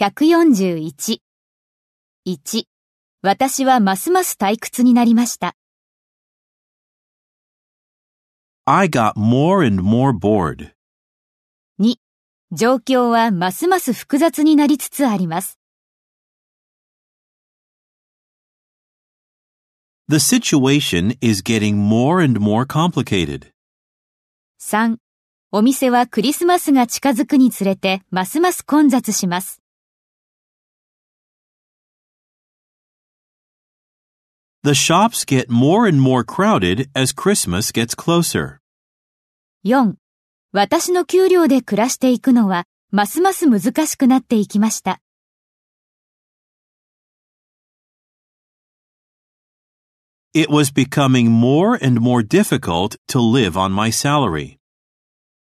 141。1. 私はますます退屈になりました。I got more and more bored. 2. 状況はますます複雑になりつつあります。The situation is getting more and more complicated. 3. お店はクリスマスが近づくにつれてますます混雑します。The shops get more and more crowded as Christmas gets closer. 4. 私の給料で暮らしていくのはますます難しくなっていきました。 It was becoming more and more difficult to live on my salary.